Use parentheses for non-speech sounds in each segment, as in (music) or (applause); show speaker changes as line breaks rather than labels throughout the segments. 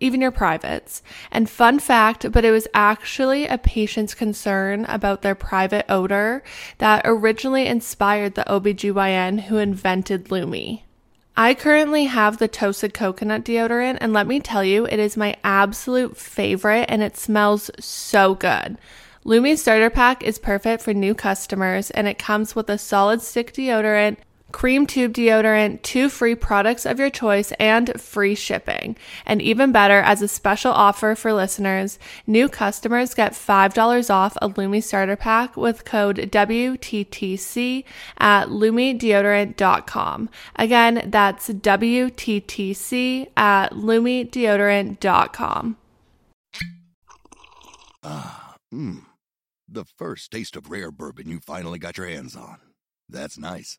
even your privates. And fun fact, but it was actually a patient's concern about their private odor that originally inspired the OBGYN who invented Lumi. I currently have the toasted coconut deodorant, and let me tell you, it is my absolute favorite and it smells so good. Lume Starter Pack is perfect for new customers, and it comes with a solid stick deodorant, cream tube deodorant, two free products of your choice, and free shipping. And even better, as a special offer for listeners, new customers get $5 off a Lume starter pack with code WTTC at lumedeodorant.com. Again, that's WTTC at lumedeodorant.com.
Ah, mmm. The first taste of rare bourbon you finally got your hands on. That's nice.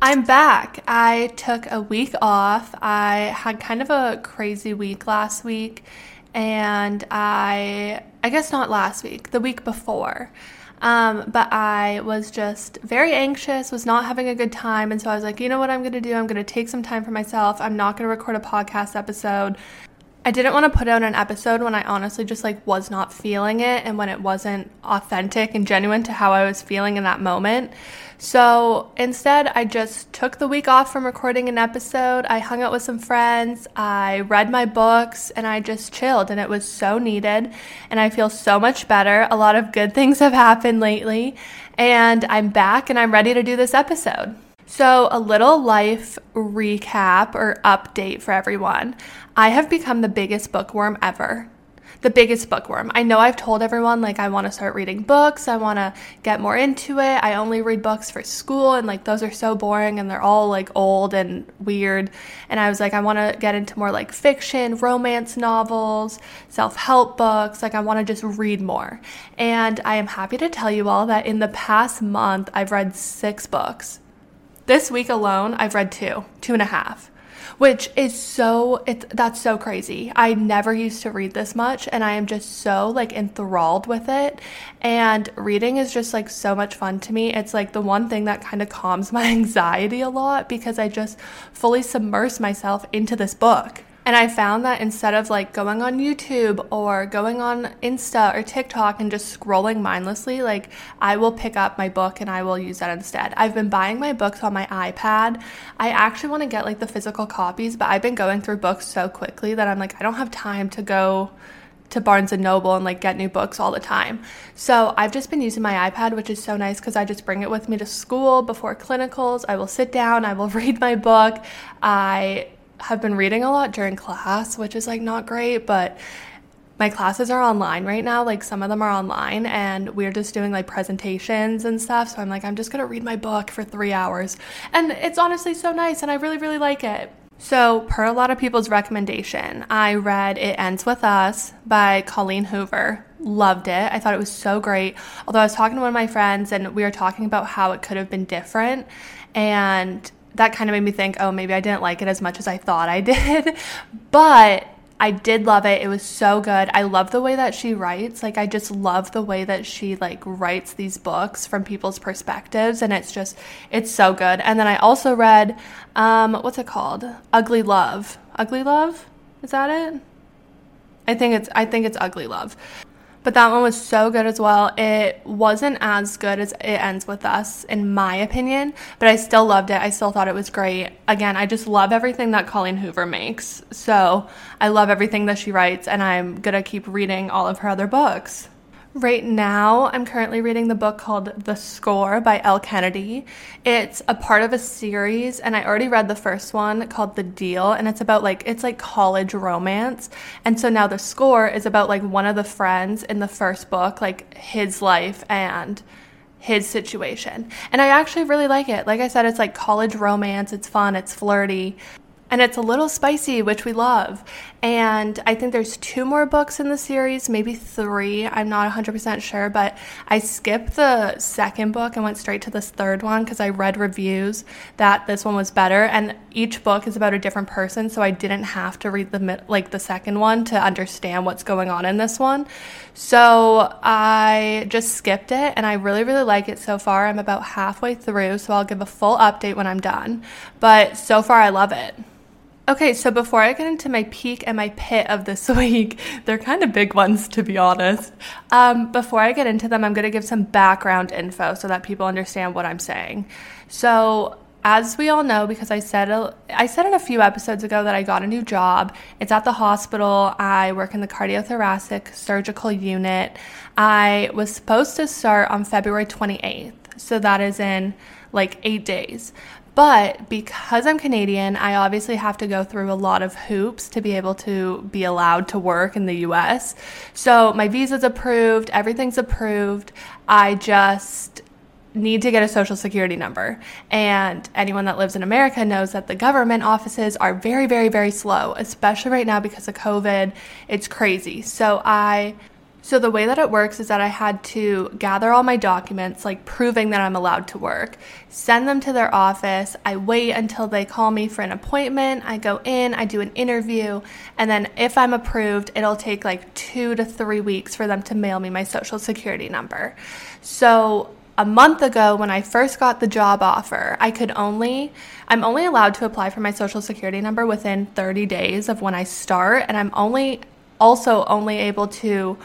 I'm back. I took a week off. I had kind of a crazy week last week, and I, I guess not last week, the week before. Um, but I was just very anxious, was not having a good time. And so I was like, you know what I'm going to do? I'm going to take some time for myself. I'm not going to record a podcast episode. I didn't want to put out an episode when I honestly just like was not feeling it and when it wasn't authentic and genuine to how I was feeling in that moment. So instead, I just took the week off from recording an episode. I hung out with some friends, I read my books, and I just chilled. And it was so needed. And I feel so much better. A lot of good (laughs) things have happened lately. And I'm back and I'm ready to do this episode. So, a little life recap or update for everyone. I have become the biggest bookworm ever. The biggest bookworm. I know I've told everyone like I want to start reading books, I want to get more into it. I only read books for school and like those are so boring and they're all like old and weird. And I was like I want to get into more like fiction, romance novels, self-help books. Like I want to just read more. And I am happy to tell you all that in the past month I've read 6 books. This week alone, I've read two, two and a half, which is so, it's, that's so crazy. I never used to read this much and I am just so like enthralled with it. And reading is just like so much fun to me. It's like the one thing that kind of calms my (laughs) anxiety a lot because I just fully submerse myself into this book. And I found that instead of like going on YouTube or going on Insta or TikTok and just scrolling mindlessly, like I will pick up my book and I will use that instead. I've been buying my books on my iPad. I actually want to get like the physical copies, but I've been going through books so quickly that I'm like, I don't have time to go to Barnes and Noble and like get new books all the time. So I've just been using my iPad, which is so nice because I just bring it with me to school before clinicals. I will sit down, I will (laughs) read my book. I have been reading a lot during class, which is like not great, but my classes are online right now. Like some of them are online and we're just doing like presentations and stuff. So I'm like, I'm just to read my book for three hours. And it's honestly so nice and I really, really like it. So, per a lot of people's recommendation, I read It Ends With Us by Colleen Hoover. Loved it. I thought it was so great. Although I was talking to one of my friends and we were talking about how it could have been different. And that kind of made me think, oh, maybe I didn't like it as much as I thought I (laughs) did. but I did love it. It was so good. I love the way that she writes. Like I just love the way that she like writes these books from people's perspectives and it's just it's so good. And then I also read um what's it called? Ugly Love. Ugly Love? Is that it? I think it's I think it's Ugly Love but that one was so good as well. It wasn't as good as it ends with us, in my opinion, but I still loved it. I still thought it was great. Again, I just love everything that Colleen Hoover makes. So I love everything that she writes, and I'm gonna keep reading all of her other books. Right now, I'm currently reading the book called The Score by Elle Kennedy. It's a part of a series, and I already read the first one called The Deal, and it's about like it's like college romance. And so now The Score is about like one of the friends in the first book, like his life and his situation. And I actually really like it. Like I said, it's like college romance, it's fun, it's flirty and it's a little spicy, which we love. And I think there's two more books in the series, maybe three. I'm not 100% sure, but I skipped the second book and went straight to this third one because I read reviews that this one was better. And each book is about a different person, so I didn't have to read the like the second one to understand what's going on in this one. So I just skipped it, and I really, really like it so far. I'm about halfway through, so I'll give a full update when I'm done. But so far, I love it. Okay, so before I get into my peak and my pit of this (laughs) week, they're kind of big ones to be honest. Um, before I get into them, I'm going to give some background info so that people understand what I'm saying. So, as we all know, because I said I said in a few episodes ago that I got a new job. It's at the hospital. I work in the cardiothoracic surgical unit. I was supposed to start on February 28th, so that is in like eight days. But because I'm Canadian, I obviously have to go through a lot of hoops to be able to be allowed to work in the US. So my visa's approved, everything's approved. I just need to get a social security number. And anyone that lives in America knows that the government offices are very, very, very slow, especially right now because of COVID. It's crazy. So I so, the way that it works is that I had to gather all my documents, like proving that I'm allowed to work, send them to their office. I wait until they call me for an appointment. I go in, I do an interview, and then if I'm approved, it'll take like two to three weeks for them to mail me my social security number. So, a month ago when I first got the job offer, I could only I'm only allowed to apply for my social security number within 30 days of when I start and I'm only also only able to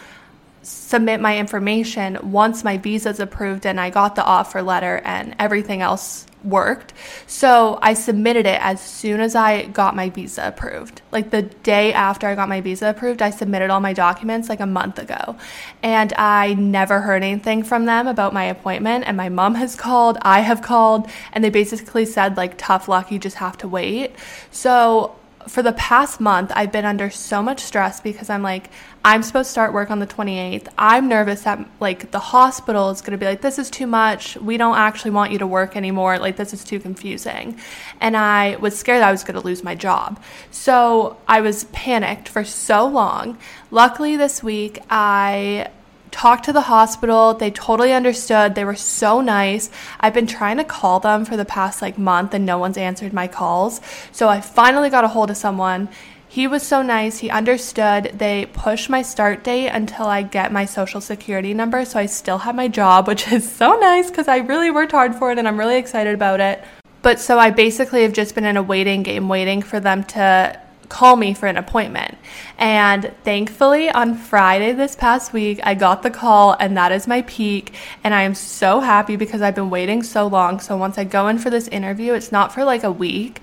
submit my information once my visa is approved and I got the offer letter and everything else worked. So I submitted it as soon as I got my visa approved. Like the day after I got my visa approved, I submitted all my documents like a month ago. And I never heard anything from them about my appointment. And my mom (laughs) has called, I have called, and they basically said, like, tough luck, you just have to wait. So for the past month, I've been under so much stress because I'm like, I'm supposed to start work on the 28th. I'm nervous that like the hospital is going to be like, this is too much. We don't actually want you to work anymore. Like, this is too confusing. And I was scared I was going to lose my job. So I was panicked for so long. Luckily, this week, I talked to the hospital. They totally understood. They were so nice. I've been trying to call them for the past like month and no one's answered my calls. So I finally got a hold of someone. He was so nice. He understood. They pushed my start date until I get my social security number. So I still have my job, (laughs) which is so nice because I really worked hard for it and I'm really excited about it. But so I basically have just been in a waiting game, waiting for them to call me for an appointment. And thankfully, on Friday this past week, I got the call, and that is my peak. And I am so happy because I've been waiting so long. So once I go in for this interview, it's not for like a week.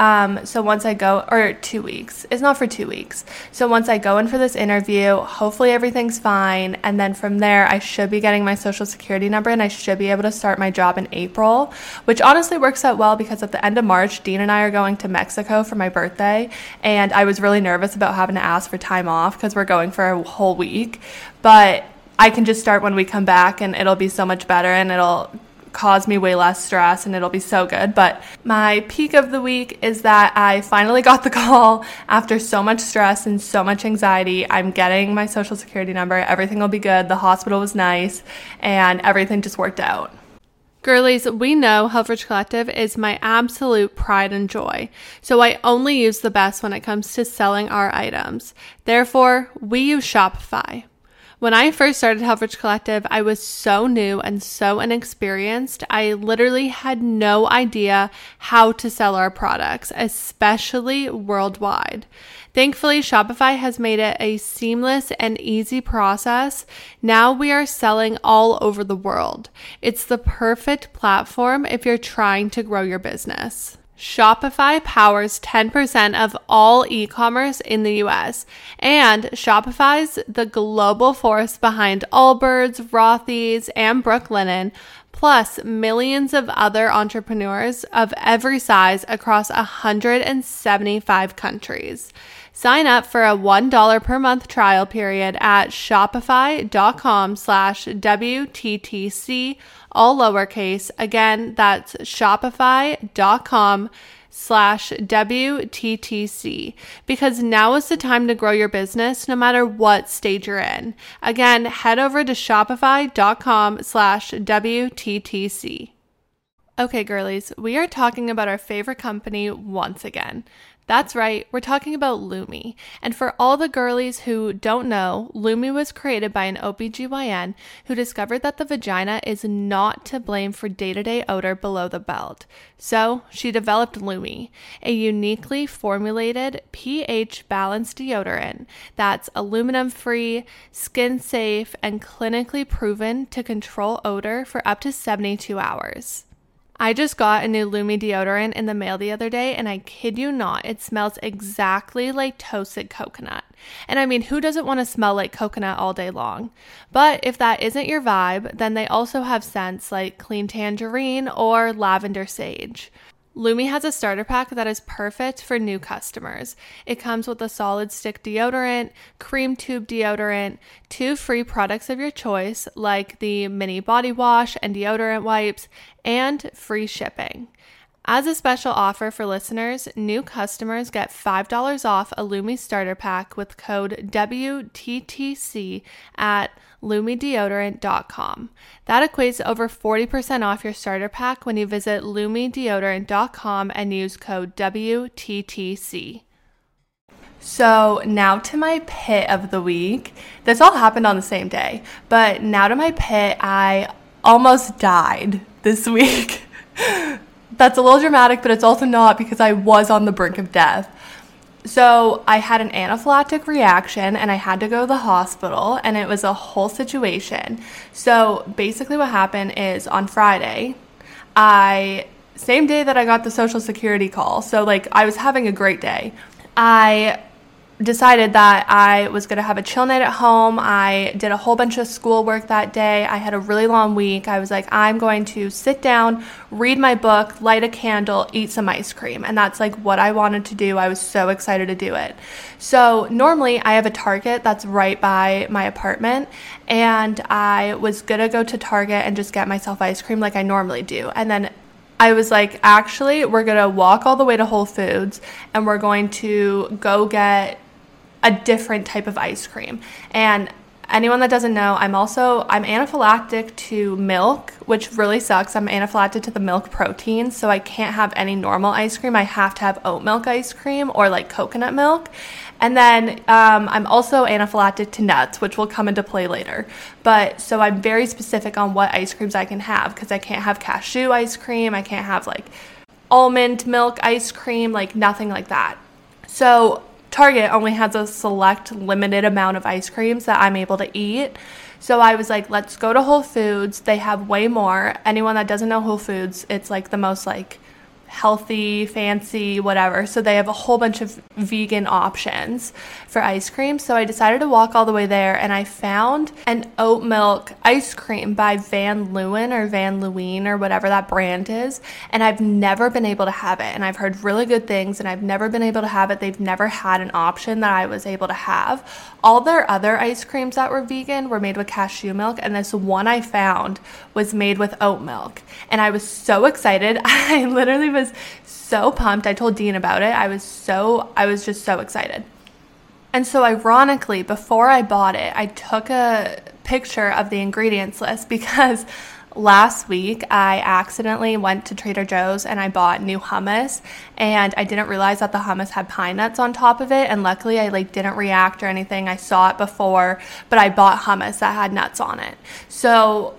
Um, so once I go, or two weeks, it's not for two weeks. So once I go in for this interview, hopefully everything's fine. And then from there, I should be getting my social security number and I should be able to start my job in April, which honestly works out well because at the end of March, Dean and I are going to Mexico for my birthday. And I was really nervous about having to ask for time off because we're going for a whole week. But I can just start when we come back and it'll be so much better and it'll cause me way less stress and it'll be so good. But my peak of the week is that I finally (laughs) got the call after so much stress and so much anxiety. I'm getting my social security number. Everything will be good. The hospital was nice and everything just worked out.
Girlies, we know Helfrich Collective is my absolute pride and joy, so I only use the best when it comes to selling our items. Therefore, we use Shopify. When I first started Helfrich Collective, I was so new and so inexperienced. I literally had no idea how to sell our products, especially worldwide. Thankfully, Shopify has made it a seamless and easy process. Now we are selling all over the world. It's the perfect platform if you're trying to grow your business. Shopify powers 10% of all e commerce in the US, and Shopify's the global force behind Allbirds, Rothy's, and Brooklinen, plus millions of other entrepreneurs of every size across 175 countries. Sign up for a $1 per month trial period at shopify.com slash WTTC, all lowercase. Again, that's shopify.com slash WTTC because now is the time to grow your business no matter what stage you're in. Again, head over to shopify.com slash WTTC. Okay, girlies, we are talking about our favorite company once again. That's right, we're talking about Lumi. And for all the girlies who don't know, Lumi was created by an OBGYN who discovered that the vagina is not to blame for day to day odor below the belt. So she developed Lumi, a uniquely formulated pH balanced deodorant that's aluminum free, skin safe, and clinically proven to control odor for up to 72 hours. I just got a new Lume deodorant in the mail the other day, and I kid you not, it smells exactly like toasted coconut. And I mean, who doesn't want to smell like coconut all day long? But if that isn't your vibe, then they also have scents like clean tangerine or lavender sage. Lume has a starter pack that is perfect for new customers. It comes with a solid stick deodorant, cream tube deodorant, two free products of your choice, like the mini body wash and deodorant wipes, and free shipping. As a special offer for listeners, new customers get $5 off a Lumi starter pack with code WTTC at lumedeodorant.com. That equates to over 40% off your starter pack when you visit lumedeodorant.com and use code WTTC.
So, now to my pit of the week. This all happened on the same day, but now to my pit, I almost died this (laughs) week. That's a little dramatic, but it's also not because I was on the brink of death. So, I had an anaphylactic reaction and I had to go to the hospital, and it was a whole situation. So, basically, what happened is on Friday, I, same day that I got the social security call, so like I was having a great day. I decided that I was going to have a chill night at home. I did a whole bunch of schoolwork that day. I had a really long week. I was like, I'm going to sit down, read my book, light a candle, eat some ice cream. And that's like what I wanted to do. I was so excited to do it. So, normally I have a Target that's right by my apartment. And I was going to go to Target and just get myself ice cream like I normally do. And then I was like, actually, we're gonna walk all the way to Whole Foods and we're going to go get a different type of ice cream. And anyone that doesn't know, I'm also I'm anaphylactic to milk, which really sucks. I'm anaphylactic to the milk protein, so I can't have any normal ice cream. I have to have oat milk ice cream or like coconut milk. And then um, I'm also anaphylactic to nuts, which will come into play later. But so I'm very specific on what ice creams I can have because I can't have cashew ice cream. I can't have like almond milk ice cream, like nothing like that. So Target only has a select limited amount of ice creams that I'm able to eat. So I was like, let's go to Whole Foods. They have way more. Anyone that doesn't know Whole Foods, it's like the most like healthy, fancy, whatever. So they have a whole bunch of vegan options for ice cream. So I decided to walk all the way there and I found an oat milk ice cream by Van Leeuwen or Van Leeuwen or whatever that brand is. And I've never been able to have it. And I've heard really good things and I've never been able to have it. They've never had an option that I was able to have. All their other ice creams that were vegan were made with cashew milk. And this one I found was made with oat milk. And I was so excited. (laughs) I literally was so pumped. I told Dean about it. I was so, I was just so excited. And so, ironically, before I bought it, I took a picture of the ingredients list (laughs) because last week I accidentally went to Trader Joe's and I bought new hummus and I didn't realize that the hummus had pine nuts on top of it and luckily I like didn't react or anything. I saw it before, but I bought hummus that had nuts on it. So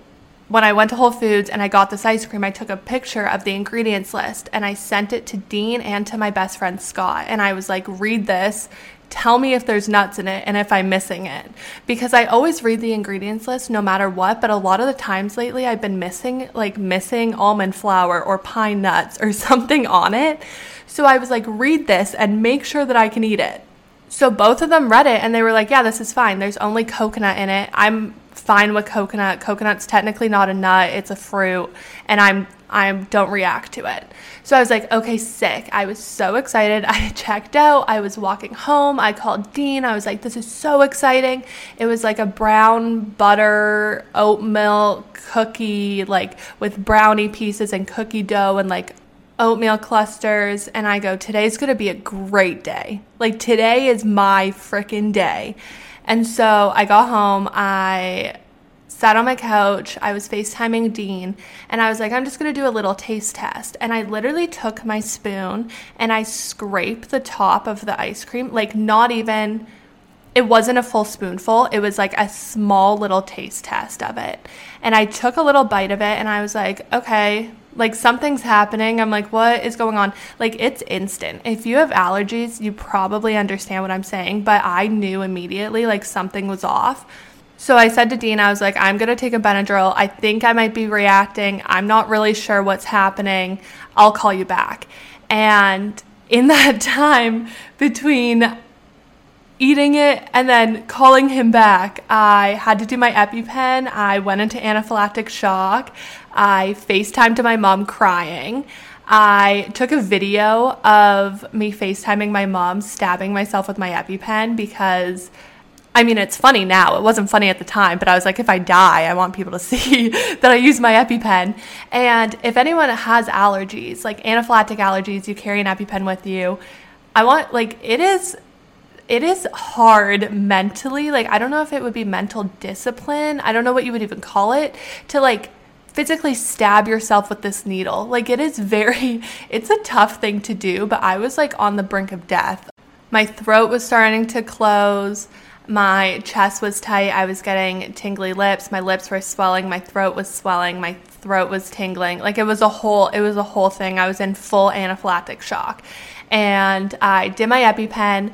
when I went to Whole Foods and I got this ice cream, I took a picture of the ingredients list and I sent it to Dean and to my best friend Scott. And I was like, read this, tell me if there's nuts in it and if I'm missing it. Because I always read the ingredients list no matter what, but a lot of the times lately I've been missing, like, missing almond flour or pine nuts or (laughs) something on it. So I was like, read this and make sure that I can eat it. So both of them read it and they were like, yeah, this is fine. There's only coconut in it. I'm fine with coconut. Coconut's technically not a nut, it's a fruit, and I'm I don't react to it. So I was like, okay, sick. I was so excited. (laughs) I checked out. I was walking home. I called Dean. I was like, this is so exciting. It was like a brown butter oat milk cookie, like with brownie pieces and cookie dough and like oatmeal clusters. And I go, today's to be a great day. Like, today is my freaking day. And so I got home. I sat on my couch. I was FaceTiming Dean, and I was like, I'm just gonna do a little taste test. And I literally took my spoon and I scraped the top of the ice cream, like, not even, it wasn't a full spoonful. It was like a small little taste test of it. And I took a little bite of it and I was like, okay, like something's happening. I'm like, what is going on? Like, it's instant. If you have allergies, you probably understand what I'm saying, but I knew immediately like something was off. So I said to Dean, I was like, I'm going to take a Benadryl. I think I might be reacting. I'm not really sure what's happening. I'll call you back. And in (laughs) that time between eating it and then calling him back, I had to do my EpiPen. I went into anaphylactic shock. I FaceTimed to my mom crying. I took a video of me FaceTiming my mom stabbing myself with my EpiPen because I mean, it's funny now. It wasn't funny at the time, but I was like, if I die, I want people to (laughs) see that I use my EpiPen. And if anyone has allergies, like anaphylactic allergies, you carry an EpiPen with you. I want, like, it is. It is hard mentally. Like, I don't know if it would be mental discipline. I don't know what you would even call it to like physically stab yourself with this needle. Like, it is very, (laughs) it's a tough thing to do, but I was like on the brink of death. My throat was starting to close. My chest was tight. I was getting tingly lips. My lips were swelling. My throat was swelling. My throat was tingling. Like it was a whole it was a whole thing. I was in full anaphylactic shock. And I did my EpiPen.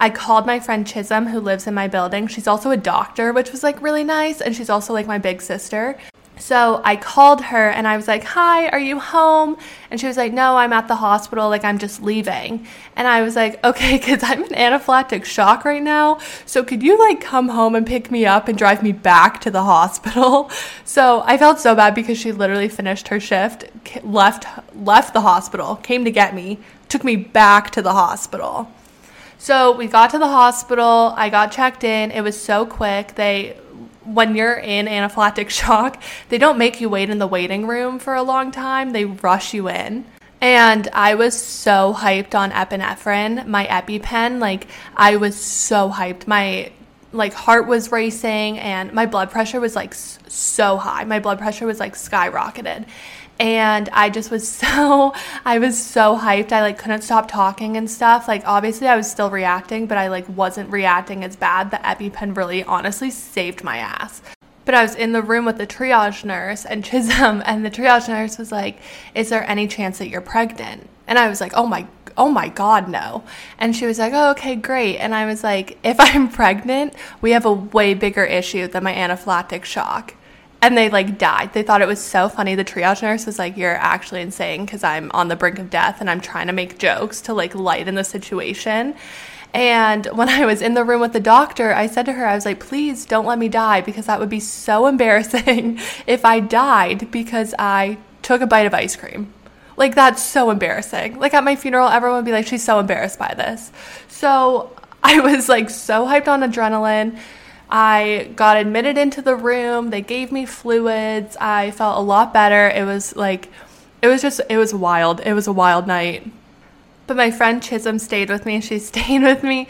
I called my friend Chisholm, who lives in my building. She's also a doctor, which was like really nice. And she's also like my big sister. So I called her and I was like, Hi, are you home? And she was like, No, I'm at the hospital. Like, I'm just leaving. And I was like, Okay, (laughs) because I'm in anaphylactic shock right now. So could you like come home and pick me up and drive me back to the hospital? (laughs) So I felt so bad because she literally finished her shift, left, left the hospital, came to get me, took me back to the hospital. So we got to the hospital. I got checked in. It was so quick. They when you're in anaphylactic (laughs) shock, they don't make you wait in the waiting room for a long time. They rush you in. And I was so hyped on epinephrine, my EpiPen. Like, I was so hyped. My like heart was racing and my blood pressure was like so high. My blood pressure was like skyrocketed and I just was (laughs) so I was so hyped. I like couldn't stop talking and stuff. Like obviously I was still reacting, but I like wasn't reacting as bad. The EpiPen really honestly saved my ass. But I was in the room with the triage nurse and (laughs) Chisholm and the triage nurse was like, "Is there any chance that you're pregnant?" And I was like, "Oh my oh my god no and she was like oh okay great and i was like if (laughs) i'm pregnant we have a way bigger issue than my anaphylactic shock and they like died. They thought it was so funny. The triage nurse was like, "You're actually insane because I'm on the brink of death and I'm trying to make jokes to like lighten the situation." And when I was in the room with the doctor, I said to her, I was like, "Please don't let me die because that would be so (laughs) embarrassing if I died because I took a bite of ice cream." Like that's so embarrassing. Like at my funeral, everyone would be like, "She's so embarrassed by this." So (laughs) I was like so hyped on adrenaline I got admitted into the room. They gave me fluids. I felt a lot better. It was like, it was just, it was wild. It was a wild night. But my friend Chisholm stayed with me. She (laughs) stayed with me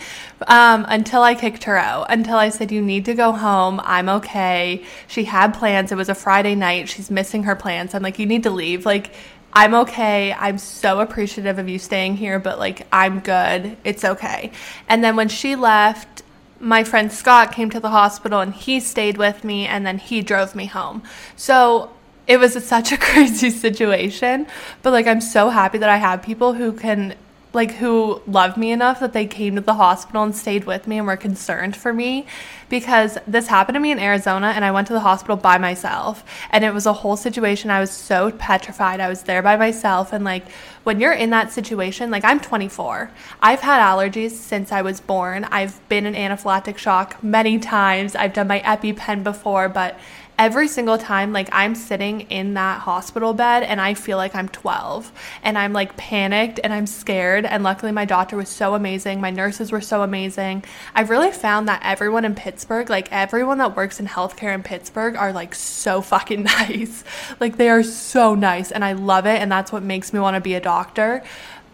um, until I kicked her out. Until I said, You need to go home. I'm okay. She had plans. It was a Friday night. She's missing her plans. I'm like, You need to leave. Like, I'm okay. I'm so appreciative of you staying here, but like, I'm good. It's okay. And then when she left, my friend Scott came to the hospital and he stayed with me and then he drove me home. So it was such a (laughs) crazy situation, but like I'm so happy that I have people who can like who love me enough that they came to the hospital and stayed with me and were concerned for me because this happened to me in Arizona and I went to the hospital by myself. And it was a whole situation. I was so petrified. I was there by myself. And like when you're in that situation like I'm 24 I've had allergies since I was born. I've been in anaphylactic shock many times. I've done my EpiPen before but every single time like I'm sitting in that hospital bed and I feel like I'm 12 and I'm like panicked and I'm scared. And luckily my doctor was so amazing. My nurses were so amazing. I've really found that everyone in Pittsburgh like everyone that works in healthcare in Pittsburgh are like so (laughs) fucking nice. Like they are so nice and I love it and that's what makes me want to be a doctor.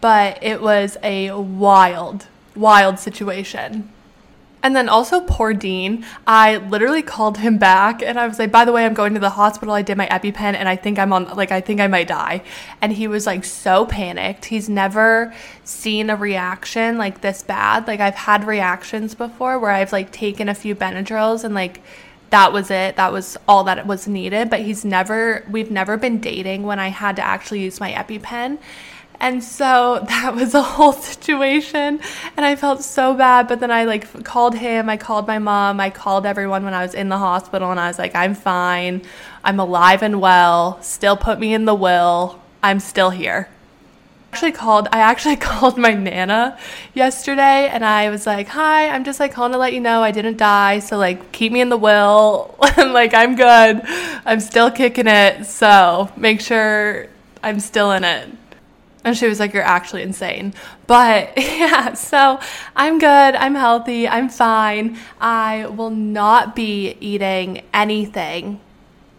But it was a wild wild situation and then also poor Dean, I literally called him back and I was like, by the way, I'm going to the hospital. I did my EpiPen and I think I'm on, like, I think I might die. And he was like so panicked. He's never seen a reaction like this bad. Like, I've had reactions before where I've like taken a few Benadryls and like, that was it. That was all that was needed. But he's never, we've never been dating when I had to actually use my EpiPen. And so (laughs) that was a whole situation and I felt so bad, but then I like called him, I called my mom, I called everyone when I was in the hospital and I was like, I'm fine. I'm alive and well. Still put me in the will. I'm still here. Actually called I actually (laughs) called my nana yesterday and I was like, "Hi, I'm just like calling to let you know I didn't die, so like keep me in the will (laughs) and like I'm good. I'm still kicking it. So, make sure I'm still in it." And she was like, You're actually insane. But (laughs) yeah, so I'm good. I'm healthy. I'm fine. I will not be eating anything,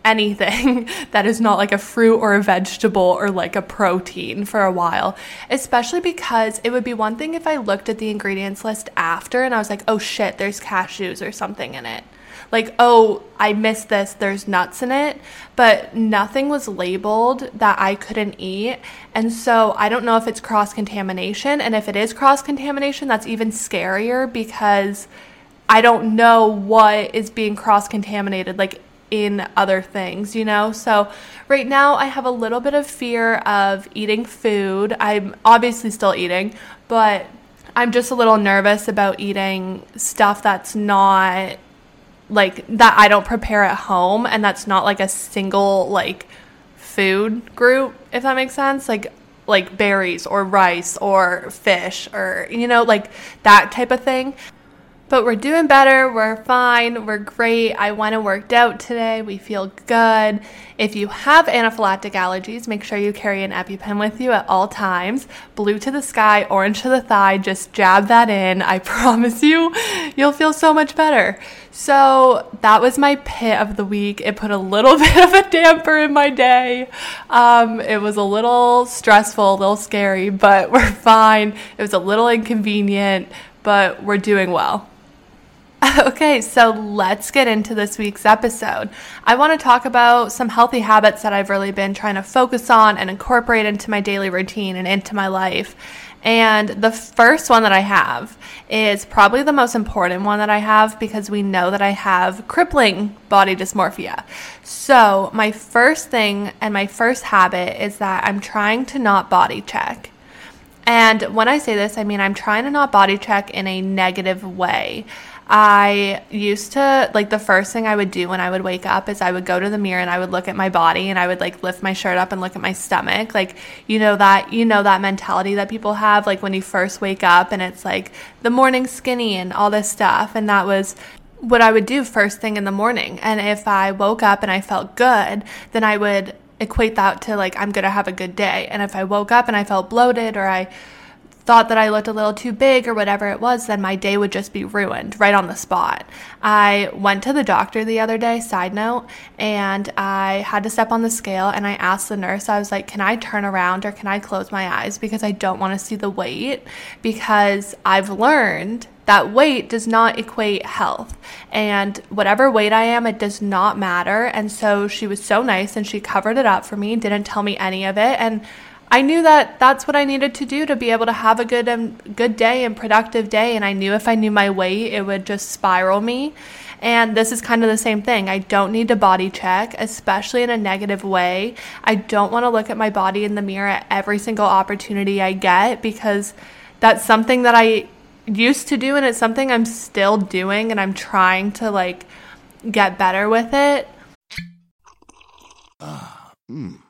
anything (laughs) that is not like a fruit or a vegetable or like a protein for a while. Especially because it would be one thing if I looked at the ingredients list after and I was like, Oh shit, there's cashews or something in it like, oh, I missed this, there's nuts in it, but nothing was labeled that I couldn't eat. And so I don't know if it's cross contamination. And if it is cross contamination, that's even scarier because I don't know what is being cross contaminated. Like, in other things, you know? So, right now, I have a little bit of fear of eating food. I'm obviously still eating, but I'm just a little nervous about eating stuff that's not like that I don't prepare at home and that's not like a single like food group if that makes sense. Like like berries or rice or fish or you know like that type of thing but we're doing better. We're fine. We're great. I went and worked out today. We feel good. If you have anaphylactic allergies, make sure you carry an EpiPen with you at all times. Blue to the sky, orange to the thigh. Just jab that in. I (laughs) promise you, you'll feel so much better. So that was my pit of the week. It put a little (laughs) bit of a damper in my day. Um, it was a little stressful, a little scary, but (laughs) we're fine. It was a little inconvenient, but we're doing well. (laughs) Okay, so let's get into this week's episode. I want to talk about some healthy habits that I've really been trying to focus on and incorporate into my daily routine and into my life. And the first one that I have is probably the most important one that I have because we know that I have crippling body dysmorphia. So, my first thing and my first habit is that I'm trying to not body check. And when I say this, I mean I'm trying to not body check in a negative way. I used to like the first thing I would do when I would wake up is I would go to the mirror and I would look at my body and I would like lift my shirt up and look at my stomach. Like you know that you know that mentality that people have like when you first wake up and it's like the morning skinny and all this stuff and that was what I would do first thing in the morning. And if I woke up and I felt good, then I would equate that to like I'm going to have a good day. And if I woke up and I felt bloated or I thought that I looked a little too big or whatever it was, then my day would just be ruined right on the spot. I went to the doctor the other day, side note, and I had to step on the scale and I asked the nurse, I was like, can I turn around or can I close my eyes because I don't want to see the weight because I've learned that weight does not equate health. And whatever weight I am, it does not matter. And so she was so nice and she covered it up for me, didn't tell me any of it. And I knew that that's what I needed to do to be able to have a good um, good day and productive day and I knew if I knew my weight it would just spiral me And this is kind of the same thing. I don't need to body check, especially in a negative way. I don't want to look at my body in the mirror at every single opportunity I get because that's something that I used to do and it's something I'm still doing and I'm trying to like get better with it.
Ah, mmm.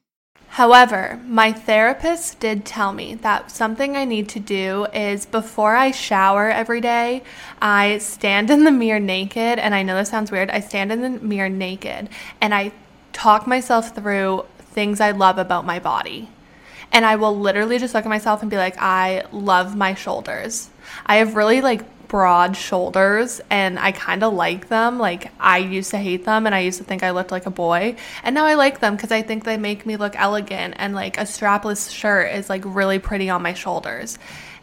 However, my therapist did tell me that something I need to do is before I shower every day, I stand in the mirror naked. And I know this sounds weird. I stand in the mirror naked and I talk myself through things I love about my body. And I will literally just look at myself and be like, I love my shoulders. I have really like broad shoulders and I kind of like them. Like I used to hate them and I used to think I looked like a boy. And now I like them because I think they make me look elegant and like a strapless shirt is like really pretty on my shoulders.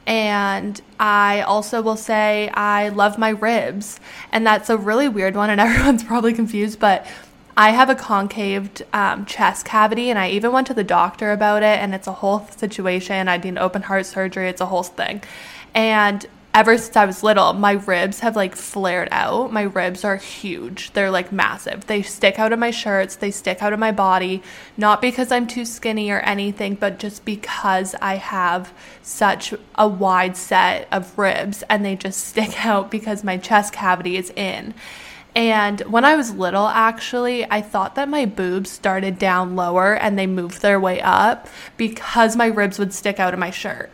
And I also will say I love my ribs. And that's a really weird one and (laughs) everyone's probably confused, but I have a concaved um, chest cavity, and I even went to the doctor about it, and it's a whole situation. I need open heart surgery, it's a whole thing. And ever since I was little, my ribs have like flared out. My ribs are huge. They're like massive. They stick out of my shirts, they stick out of my body, not because I'm too skinny or anything, but just because I have such a wide set of ribs and they just (laughs) stick out because my chest cavity is in. And when I was little, actually, I thought that my boobs started down lower and they moved their way up because my ribs would stick out of my shirt.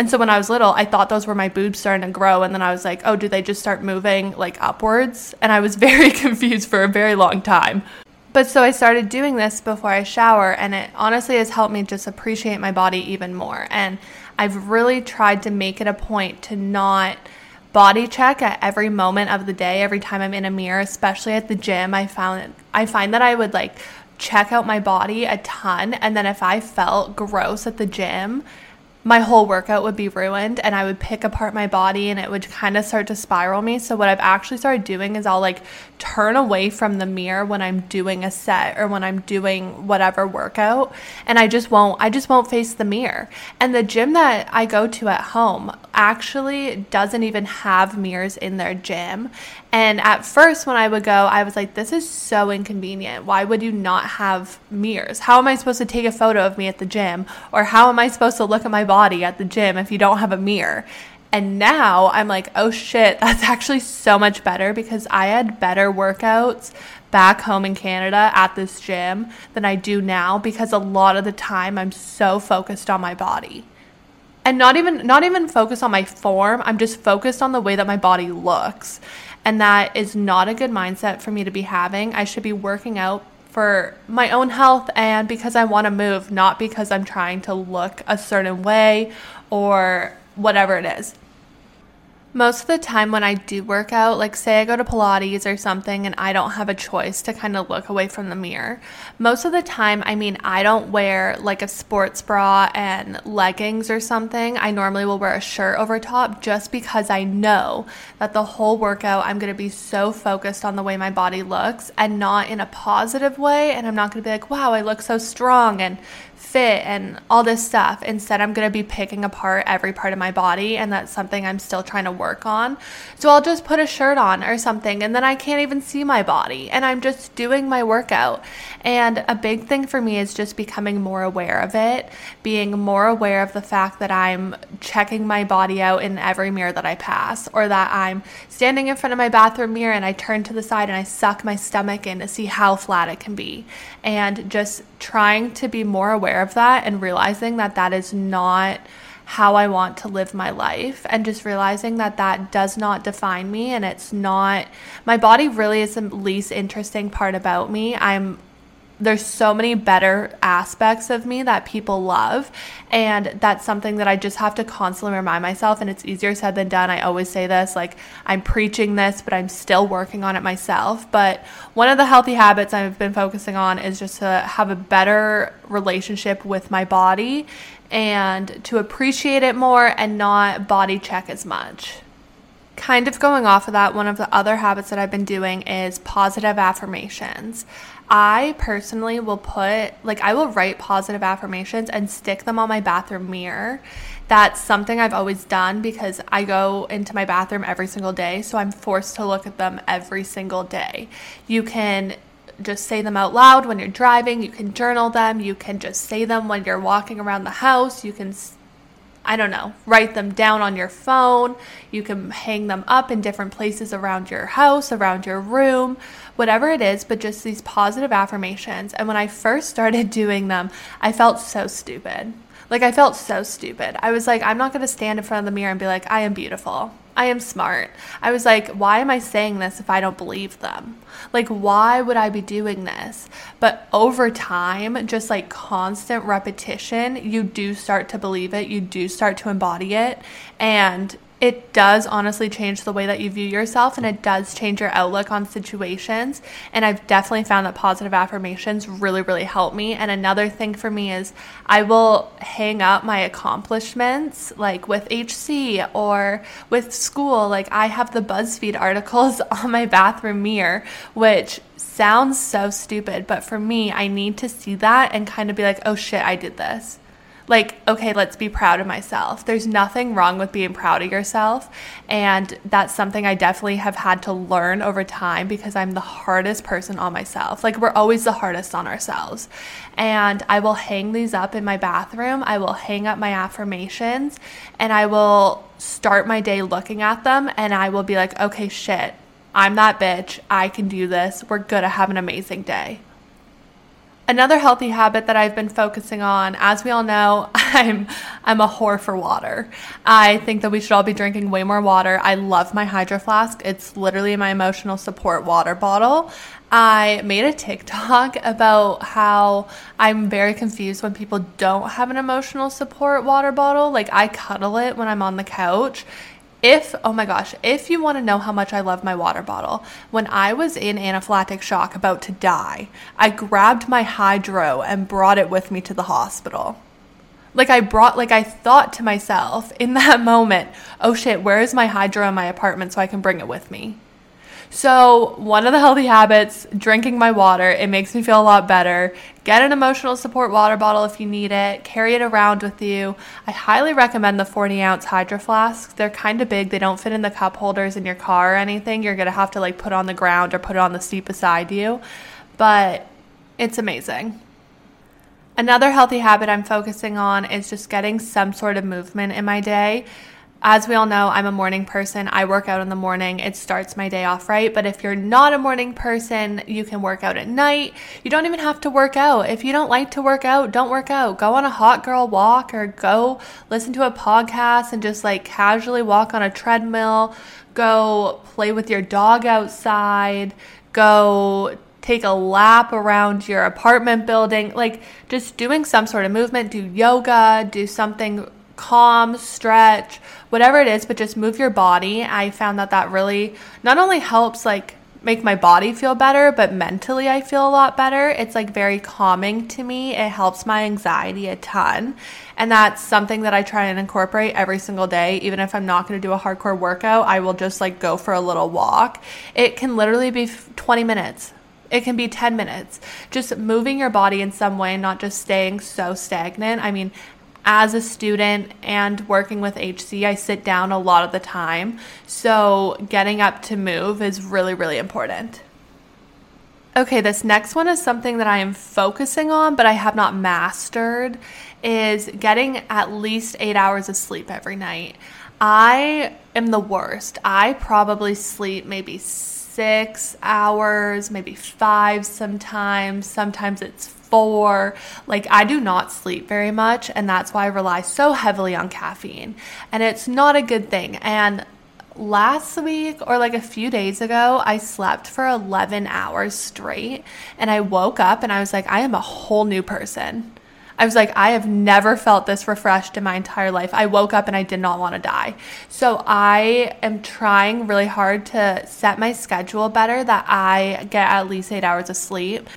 And so when I was little, I thought those were my boobs starting to grow. And then I was like, oh, do they just start moving like upwards? And I was (laughs) very confused for a very long time. But so I started doing this before I shower, and it honestly has helped me just appreciate my body even more. And I've really tried to make it a point to not body check at every moment of the day every time i'm in a mirror especially at the gym i found i find that i would like check out my body a ton and then if i felt gross at the gym my whole workout would be ruined and I would pick apart my body and it would kind of start to spiral me. So, what I've actually started doing is I'll like turn away from the mirror when I'm doing a set or when I'm doing whatever workout and I just won't, I just won't face the mirror. And the gym that I go to at home actually doesn't even have mirrors in their gym. And at first, when I would go, I was like, this is so inconvenient. Why would you not have mirrors? How am I supposed to take a photo of me at the gym? Or how am I supposed to look at my body at the gym if you don't have a mirror? And now I'm like, oh shit, (laughs) that's actually so much better because I had better workouts back home in Canada at this gym than I do now because a lot of the time I'm so focused on my body. And not even not even focused on my form, I'm just focused on the way that my body looks. And that is not a good mindset for me to be having. I should be working out for my own health and because I want to move, not because I'm trying to look a certain way or whatever it is. Most of the time, when I do work out, like say I go to Pilates or something and I don't have a choice to kind of look away from the mirror, most of the time, I mean, I don't wear like a sports bra and leggings or something. I normally will wear a shirt over top just because I know that the whole workout I'm going to be so focused on the way my body looks and not in a positive way. And I'm not going to be like, wow, I look so strong and fit and all this stuff. Instead, I'm going to be picking apart every part of my body, and that's something I'm still trying to work on. So I'll just put a shirt on or something, and then I can't even see my body, and I'm just doing my workout. And a big thing for me is just becoming more aware of it, being more aware of the fact that I'm checking my body out in every mirror that I pass, or that I'm standing in front of my bathroom mirror and I turn to the side and I suck my stomach in to see how flat it can be. And just trying to be more aware of that and realizing that that is not how I want to live my life and just realizing that that does not define me and it's not my body really is the least interesting part about me. I'm there's so many better aspects of me that people love and that's something that I just have to constantly remind myself and it's easier said than done. I always say this like I'm preaching this but I'm still working on it myself. But one of the healthy habits I've been focusing on is just to have a better relationship with my body and to appreciate it more and not body check as much kind of going off of that, one of the other habits that I've been doing is positive affirmations. I personally will put, like, I will write positive affirmations and stick them on my bathroom mirror. That's something I've always done because I go into my bathroom every single day, so I'm forced to look at them every single day. You can just say them out loud when you're driving, you can journal them, you can just say them when you're walking around the house, you can I don't know, write them down on your phone. You can hang them up in different places around your house, around your room, whatever it is, but just these positive affirmations. And when I first started (laughs) doing them, I felt so stupid. Like, I felt so stupid. I was like, I'm not to stand in front of the mirror and be like, I am beautiful. I am smart. I was like, why am I saying this if I don't believe them? Like, why would I be doing this? But over time, just like constant repetition, you do start to believe it, you do start to embody it. And it does honestly change the way that you view yourself and it does change your outlook on situations. And I've definitely found that positive affirmations really, really help me. And another thing for me is I will hang up my accomplishments like with HC or with school. Like I have the BuzzFeed articles (laughs) on my bathroom mirror, which sounds so stupid. But for me, I need to see that and kind of be like, oh shit, I did this like, okay, let's be proud of myself. There's nothing wrong with being proud of yourself. And that's something I definitely have had to learn over time because I'm the hardest person on myself. Like, we're always the hardest on ourselves. And I will hang these up in my bathroom. I will hang up my affirmations and I will start my day looking at them and I will be like, okay, shit, I'm that bitch. I can do this. We're going to have an amazing day. Another healthy habit that I've been focusing on, as we all know, (laughs) I'm I'm a whore for water. I think that we should all be drinking way more water. I love my hydro flask. It's literally my emotional support water bottle. I made a TikTok (laughs) about how I'm very confused when people don't have an emotional support water bottle. Like I cuddle it when I'm on the couch if, oh my gosh, if you want to know how much I love my water bottle, when I was in anaphylactic shock about to die, I grabbed my hydro and brought it with me to the hospital. Like I brought, like I thought to myself in (laughs) that moment, oh shit, where is my hydro in my apartment so I can bring it with me? So, one of the healthy habits, drinking my water, it makes me feel a lot better. Get an emotional support water bottle if you need it, carry it around with you. I highly recommend the 40 ounce hydro flasks. They're kind of big, they don't fit in the cup holders in your car or anything. You're gonna have to like put on the ground or put it on the seat beside you, but it's amazing. Another healthy habit I'm focusing on is just getting some sort of movement in my day as we all know, I'm a morning person. I work out in the morning. It starts my day off right. But if you're not a morning person, you can work out at night. You don't even have to work out. If you don't like to work out, don't work out. Go on a hot girl walk or go listen to a podcast and just like casually walk on a treadmill. Go play with your dog outside. Go take a lap around your apartment building. Like just doing some sort of movement. Do yoga, do something calm, stretch, whatever it is, but just move your body. I found that that really not only helps like make my body feel better, but mentally I feel a lot better. It's like very calming to me. It helps my anxiety a ton. And that's something that I try and incorporate every single day. Even if I'm not going to do a hardcore workout, I will just like go for a little walk. It can literally be 20 minutes It can be 10 minutes. Just moving your body in some way, not just staying so stagnant. I mean, as a student and working with HC, I sit down a lot of the time. So, getting up to move is really, really important. Okay, this next one is something that I am focusing on, but I have not mastered is getting at least 8 hours of sleep every night. I am the worst. I probably sleep maybe 6 hours, maybe 5 sometimes. Sometimes it's four. Like, I do not sleep very much, and that's why I rely so heavily on caffeine. And it's not a good thing. And last week or like a few days ago, I slept for 11 hours straight, and I woke up and I was like, I am a whole new person. I was like, I have never felt this refreshed in my entire life. I woke up and I did not want to die. So I am trying really hard to set my schedule better that I get at least eight hours of sleep.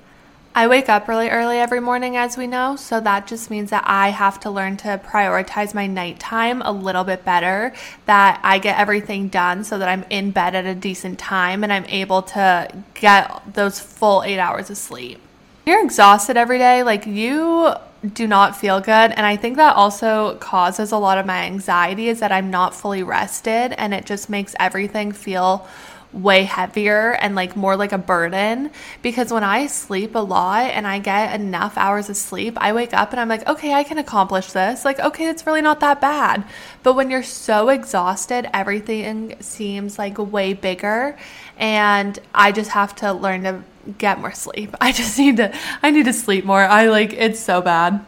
I wake up really early every morning, as we know, so that just means that I have to learn to prioritize my nighttime a little bit better, that I get everything done so that I'm in bed at a decent time and I'm able to get those full eight hours of sleep. You're exhausted every day, like you do not feel good. And I think that also causes a lot of my anxiety is that I'm not fully rested and it just makes everything feel way heavier and like more like a burden because when I sleep a lot and I get enough hours of sleep, I wake up and I'm like, okay, I can accomplish this. Like, okay, it's really not that bad. But when you're so exhausted, everything seems like way bigger. And I just have to learn to get more sleep. (laughs) I just need to, I need to sleep more. I like, it's so bad.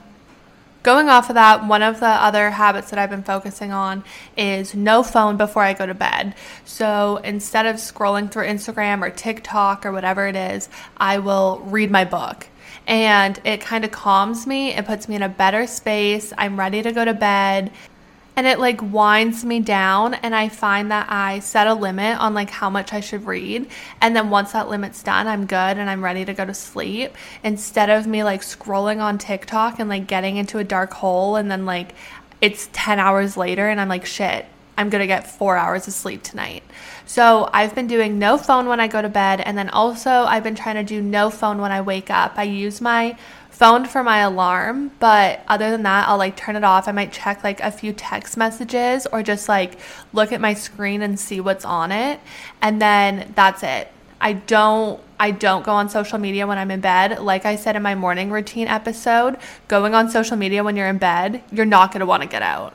Going off of that, one of the other habits that I've been focusing on is no phone before I go to bed. So instead of scrolling through Instagram or TikTok or whatever it is, I will read my book. And it kind of calms me, it puts me in a better space. I'm ready to go to bed and it like winds me down and i find that i set a limit on like how much i should read. And then once that limit's done i'm good and i'm ready to go to sleep. Instead of me like scrolling on tiktok and like getting into a dark hole and then like it's 10 hours later and i'm like shit i'm gonna get four hours of sleep tonight. So i've been doing no phone when i go to bed and then also i've been trying to do no phone when i wake up. I use my phone for my alarm, but other than that, I'll like turn it off. I might check like a few text messages or just like look at my screen and see what's on it. And then that's it. I don't I don't go on social media when I'm in bed. Like I said in my morning routine episode, going on social media when you're in bed, you're not going to want to get out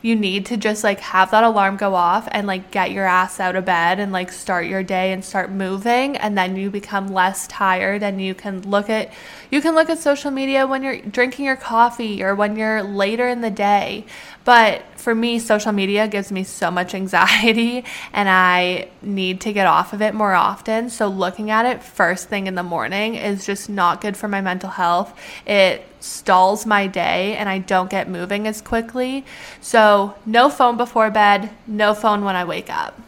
you need to just like have that alarm go off and like get your ass out of bed and like start your day and start moving and then you become less tired and you can look at you can look at social media when you're drinking your coffee or when you're later in the day but for me, social media gives me so much (laughs) anxiety and I need to get off of it more often. So, looking at it first thing in the morning is just not good for my mental health. It stalls my day and I don't get moving as quickly. So, no phone before bed, no phone when I wake up.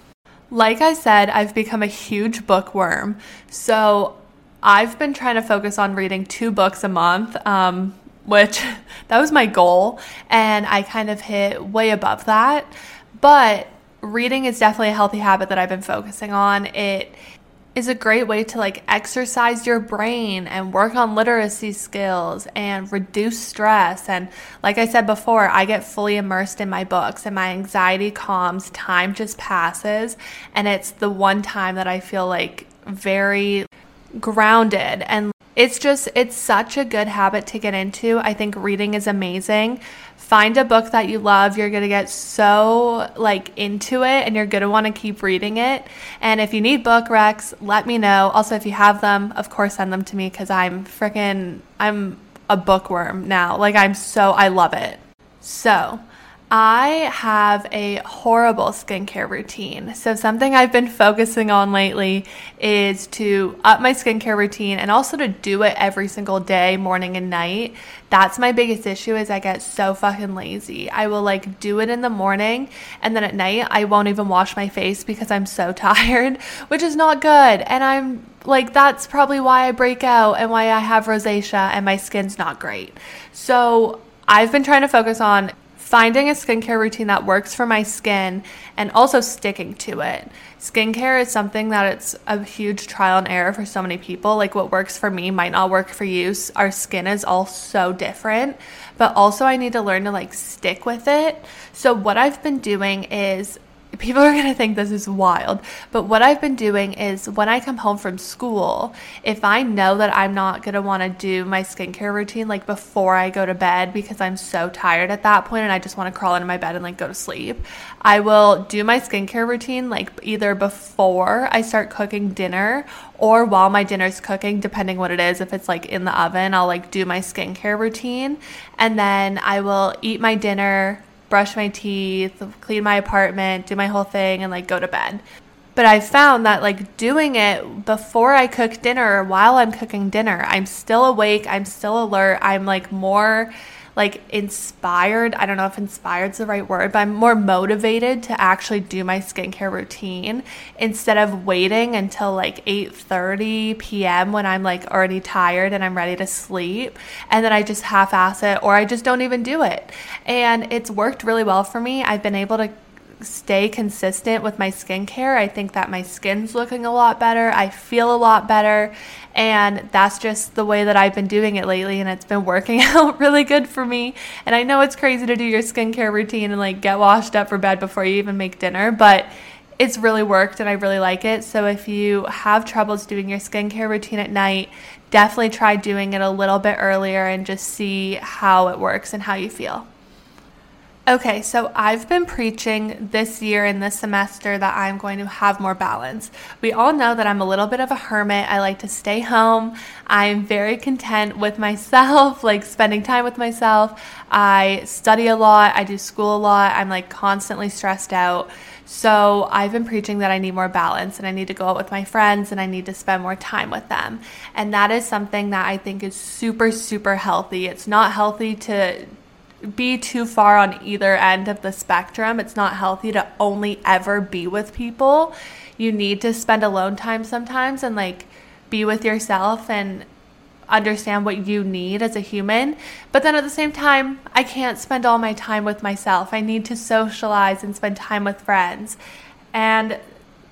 Like I said, I've become a huge bookworm. So, I've been trying to focus on reading two books a month. Um, which (laughs) that was my goal and I kind of hit way above that. But reading is definitely a healthy habit that I've been focusing on. It is a great way to like exercise your brain and work on literacy skills and reduce stress. And like I said before, I get fully immersed in my books and my anxiety calms, time just passes. And it's the one time that I feel like very grounded and it's just it's such a good habit to get into. I think reading is amazing. Find a book that you love. You're going to get so like into it and you're going to want to keep reading it. And if you need book recs, let me know. Also, if you have them, of course send them to me cuz I'm freaking I'm a bookworm now. Like I'm so I love it. So, I have a horrible skincare routine. So, something I've been focusing on lately is to up my skincare routine and also to do it every single day, morning and night. That's my biggest issue is I get so fucking lazy. I will like do it in the morning and then at night I won't even wash my face because I'm so (laughs) tired, which is not good. And I'm like that's probably why I break out and why I have rosacea and my skin's not great. So, I've been trying to focus on finding a skincare routine that works for my skin and also sticking to it. Skincare is something that it's a huge trial and error for so many people. Like what works for me might not work for you. Our skin is all so different, but also I need to learn to like stick with it. So what I've been doing is people are going to think this is wild, but what I've been doing is when I come home from school, if I know that I'm not going to want to do my skincare routine like before I go to bed because I'm so tired at that point and I just want to crawl into my bed and like go to sleep, I will do my skincare routine like either before I start cooking dinner or while my dinner's cooking, depending what it is. If it's like in the oven, I'll like do my skincare routine and then I will eat my dinner brush my teeth, clean my apartment, do my whole thing, and like go to bed. But I found that like doing it before I cook dinner while I'm cooking dinner, I'm still awake, I'm still alert, I'm like more like inspired. I don't know if inspired's the right word, but I'm more motivated to actually do my skincare routine instead of waiting until like 8:30 p.m. when I'm like already tired and I'm ready to sleep and then I just half-ass it or I just don't even do it. And it's worked really well for me. I've been able to stay consistent with my skincare. I think that my skin's looking a lot better. I feel a lot better. And that's just the way that I've been doing it lately. And it's been working (laughs) out really good for me. And I know it's crazy to do your skincare routine and like get washed up for bed before you even make dinner, but it's really worked and I really like it. So if you have troubles doing your skincare routine at night, definitely try doing it a little bit earlier and just see how it works and how you feel. Okay, so I've been preaching this year and this semester that I'm going to have more balance. We all know that I'm a little bit of a hermit. I like to stay home. I'm very content with (laughs) myself, like spending time with myself. I study a lot, I do school a lot. I'm like constantly stressed out. So I've been preaching that I need more balance and I need to go out with my friends and I need to spend more time with them. And that is something that I think is super, super healthy. It's not healthy to be too far on either end of the spectrum. It's not healthy to only ever be with people. You need to spend alone time sometimes and like be with yourself and understand what you need as a human. But then at the same time, I can't spend all my time with myself. I need to socialize and spend time with friends. And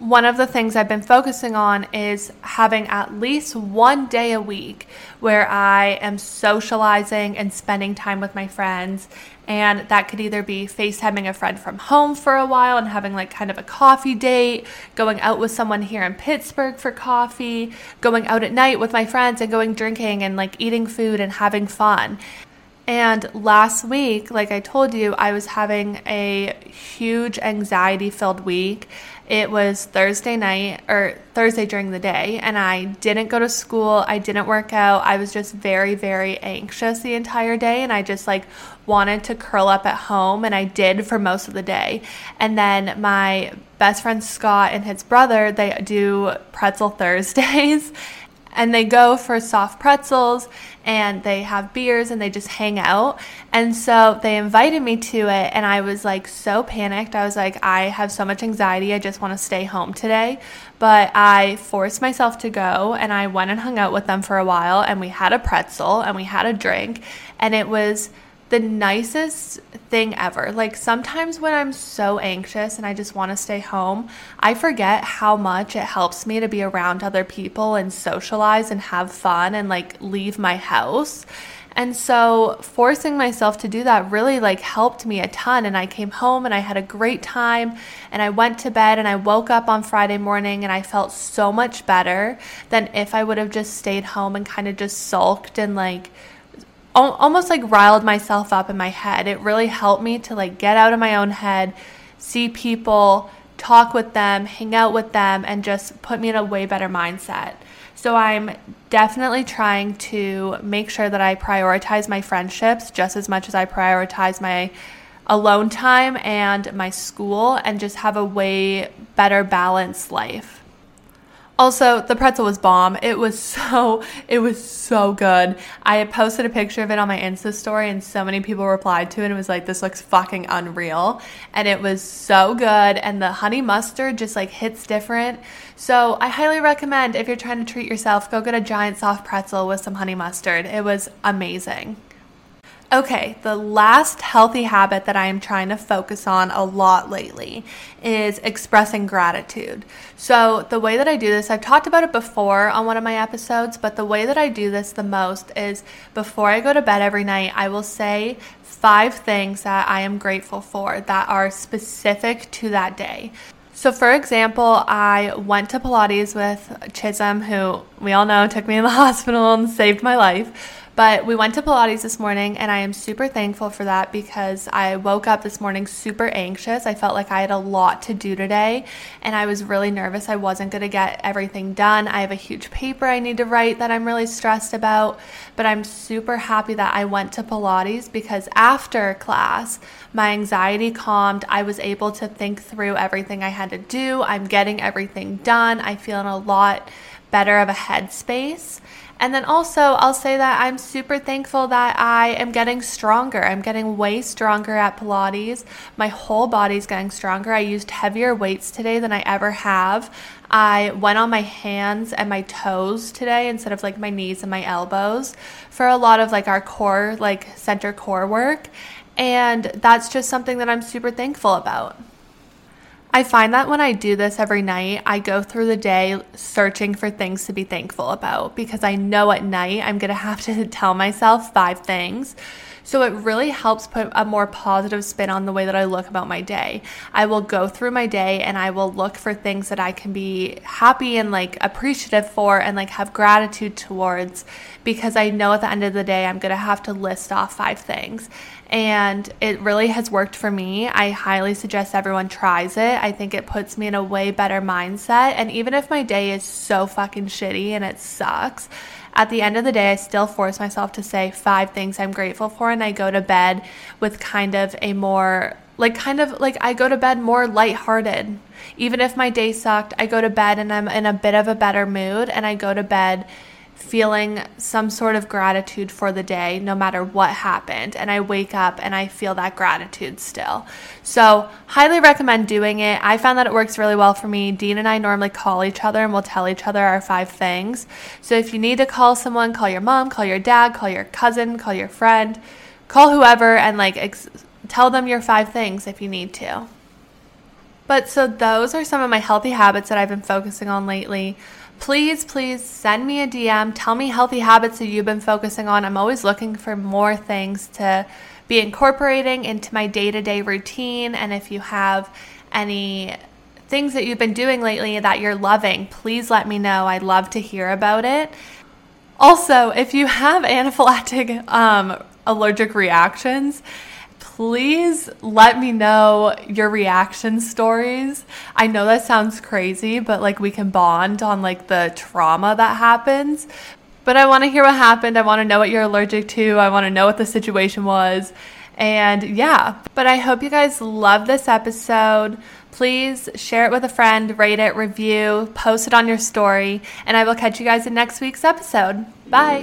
one of the things I've been focusing on is having at least one day a week where I am socializing and spending time with my friends. And that could either be FaceTiming a friend from home for a while and having like kind of a coffee date, going out with someone here in Pittsburgh for coffee, going out at night with my friends and going drinking and like eating food and having fun. And last week, like I told you, I was having a huge anxiety filled week. It was Thursday night or Thursday during the day, and I didn't go to school. I didn't work out. I was just very, very anxious the entire day, and I just like wanted to curl up at home, and I did for most of the day. And then my best friend Scott and his brother, they do pretzel (laughs) Thursdays and they go for soft pretzels and they have beers and they just hang out. And so they invited me to it, and I was like so panicked. I was like, I have so much anxiety. I just want to stay home today. But I forced myself to go, and I went and hung out with them for a while, and we had a pretzel and we had a drink, and it was the nicest thing ever. Like sometimes when I'm so anxious and I just want to stay home, I forget how much it helps me to be around other people and socialize and have fun and like leave my house. And so forcing myself to do that really like helped me a ton and I came home and I had a great time and I went to bed and I woke up on Friday morning and I felt so much better than if I would have just stayed home and kind of just sulked and like almost like riled myself up in my head. It really helped me to like get out of my own head, see people, talk with them, hang out with them, and just put me in a way better mindset. So I'm definitely trying to make sure that I prioritize my friendships just as much as I prioritize my alone time and my school and just have a way better balanced life. Also, the pretzel was bomb. It was (laughs) so it was so good. I posted a picture of it on my Insta story and so many people replied to it and was like this looks fucking unreal. And it was so good and the honey mustard just like hits different. So, I highly recommend if you're trying to treat yourself, go get a giant soft pretzel with some honey mustard. It was amazing. Okay, the last healthy habit that I am trying to focus on a lot lately is expressing gratitude. So, the way that I do this, I've talked about it before on one of my episodes, but the way that I do this the most is before I go to bed every night, I will say five things that I am grateful for that are specific to that day. So, for example, I went to Pilates with Chisholm, who we all know took me in the (laughs) hospital and saved my life. But we went to Pilates this morning, and I am super thankful for that because I woke up this morning super anxious. I felt like I had a lot to do today, and I was really nervous I wasn't going to get everything done. I have a huge paper I need to write that I'm really stressed about, but I'm super happy that I went to Pilates because after class, my anxiety calmed. I was able to think through everything I had to do. I'm getting everything done. I feel in a lot better of a headspace. And then also, I'll say that I'm super thankful that I am getting stronger. I'm getting way stronger at Pilates. My whole body's getting stronger. I used heavier weights today than I ever have. I went on my hands and my toes today instead of like my knees and my elbows for a lot of like our core, like center core work. And that's just something that I'm super thankful about. I find that when I do this every night, I go through the day searching for things to be thankful about because I know at night I'm going to have to (laughs) tell myself five things. So it really helps put a more positive spin on the way that I look about my day. I will go through my day and I will look for things that I can be happy and like appreciative for and like have gratitude towards because I know at the end of the day I'm going to have to list off five things and it really has worked for me. I highly suggest everyone tries it. I think it puts me in a way better mindset. And even if my day is so fucking shitty and it sucks, at the end of the day, I still force myself to say five things I'm grateful for, and I go to bed with kind of a more like kind of like I go to bed more lighthearted. Even if my day sucked, I go to bed and I'm in a bit of a better mood and I go to bed feeling some sort of gratitude for the day, no matter what happened. And I wake up and I feel that gratitude still. So, highly recommend doing it. I found that it works really well for me. Dean and I normally call each other and we'll tell each other our five things. So, if you need to call someone, call your mom, call your dad, call your cousin, call your friend, call whoever, and like ex- tell them your five things if you need to. But so, those are some of my healthy habits that I've been focusing on lately please, please send me a DM. Tell me healthy habits that you've been focusing on. I'm always looking for more things to be incorporating into my day to day routine. And if you have any things that you've been doing lately that you're loving, please let me know. I'd love to hear about it. Also, if you have (laughs) anaphylactic um, allergic reactions, please let me know your reaction stories. I know that sounds crazy, but like we can bond on like the trauma that happens. But I want to hear what happened. I want to know what you're allergic to. I want to know what the situation was. And yeah, but I hope you guys love this episode. Please share it with a friend, rate it, review, post it on your story, and I will catch you guys in next week's episode. Bye.